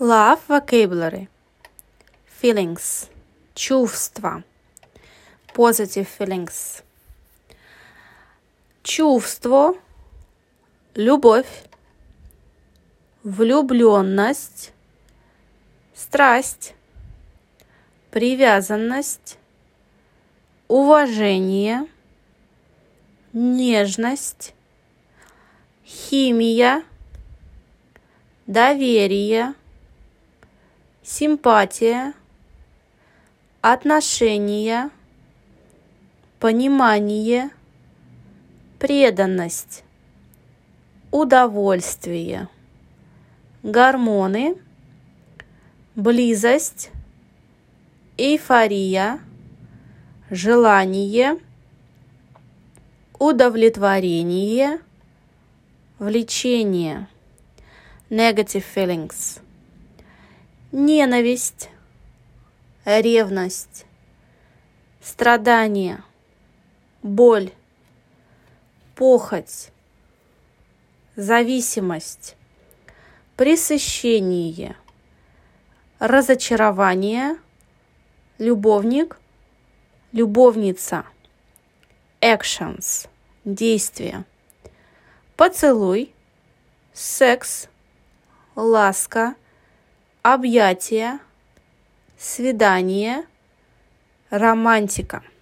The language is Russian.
Love vocabulary. Feelings. Чувства. Positive feelings. Чувство. Любовь. Влюбленность. Страсть. Привязанность. Уважение. Нежность. Химия. Доверие симпатия, отношения, понимание, преданность, удовольствие, гормоны, близость, эйфория, желание, удовлетворение, влечение. Negative feelings ненависть, ревность, страдание, боль, похоть, зависимость, пресыщение, разочарование, любовник, любовница, actions, действия, поцелуй, секс, ласка, объятия, свидание, романтика –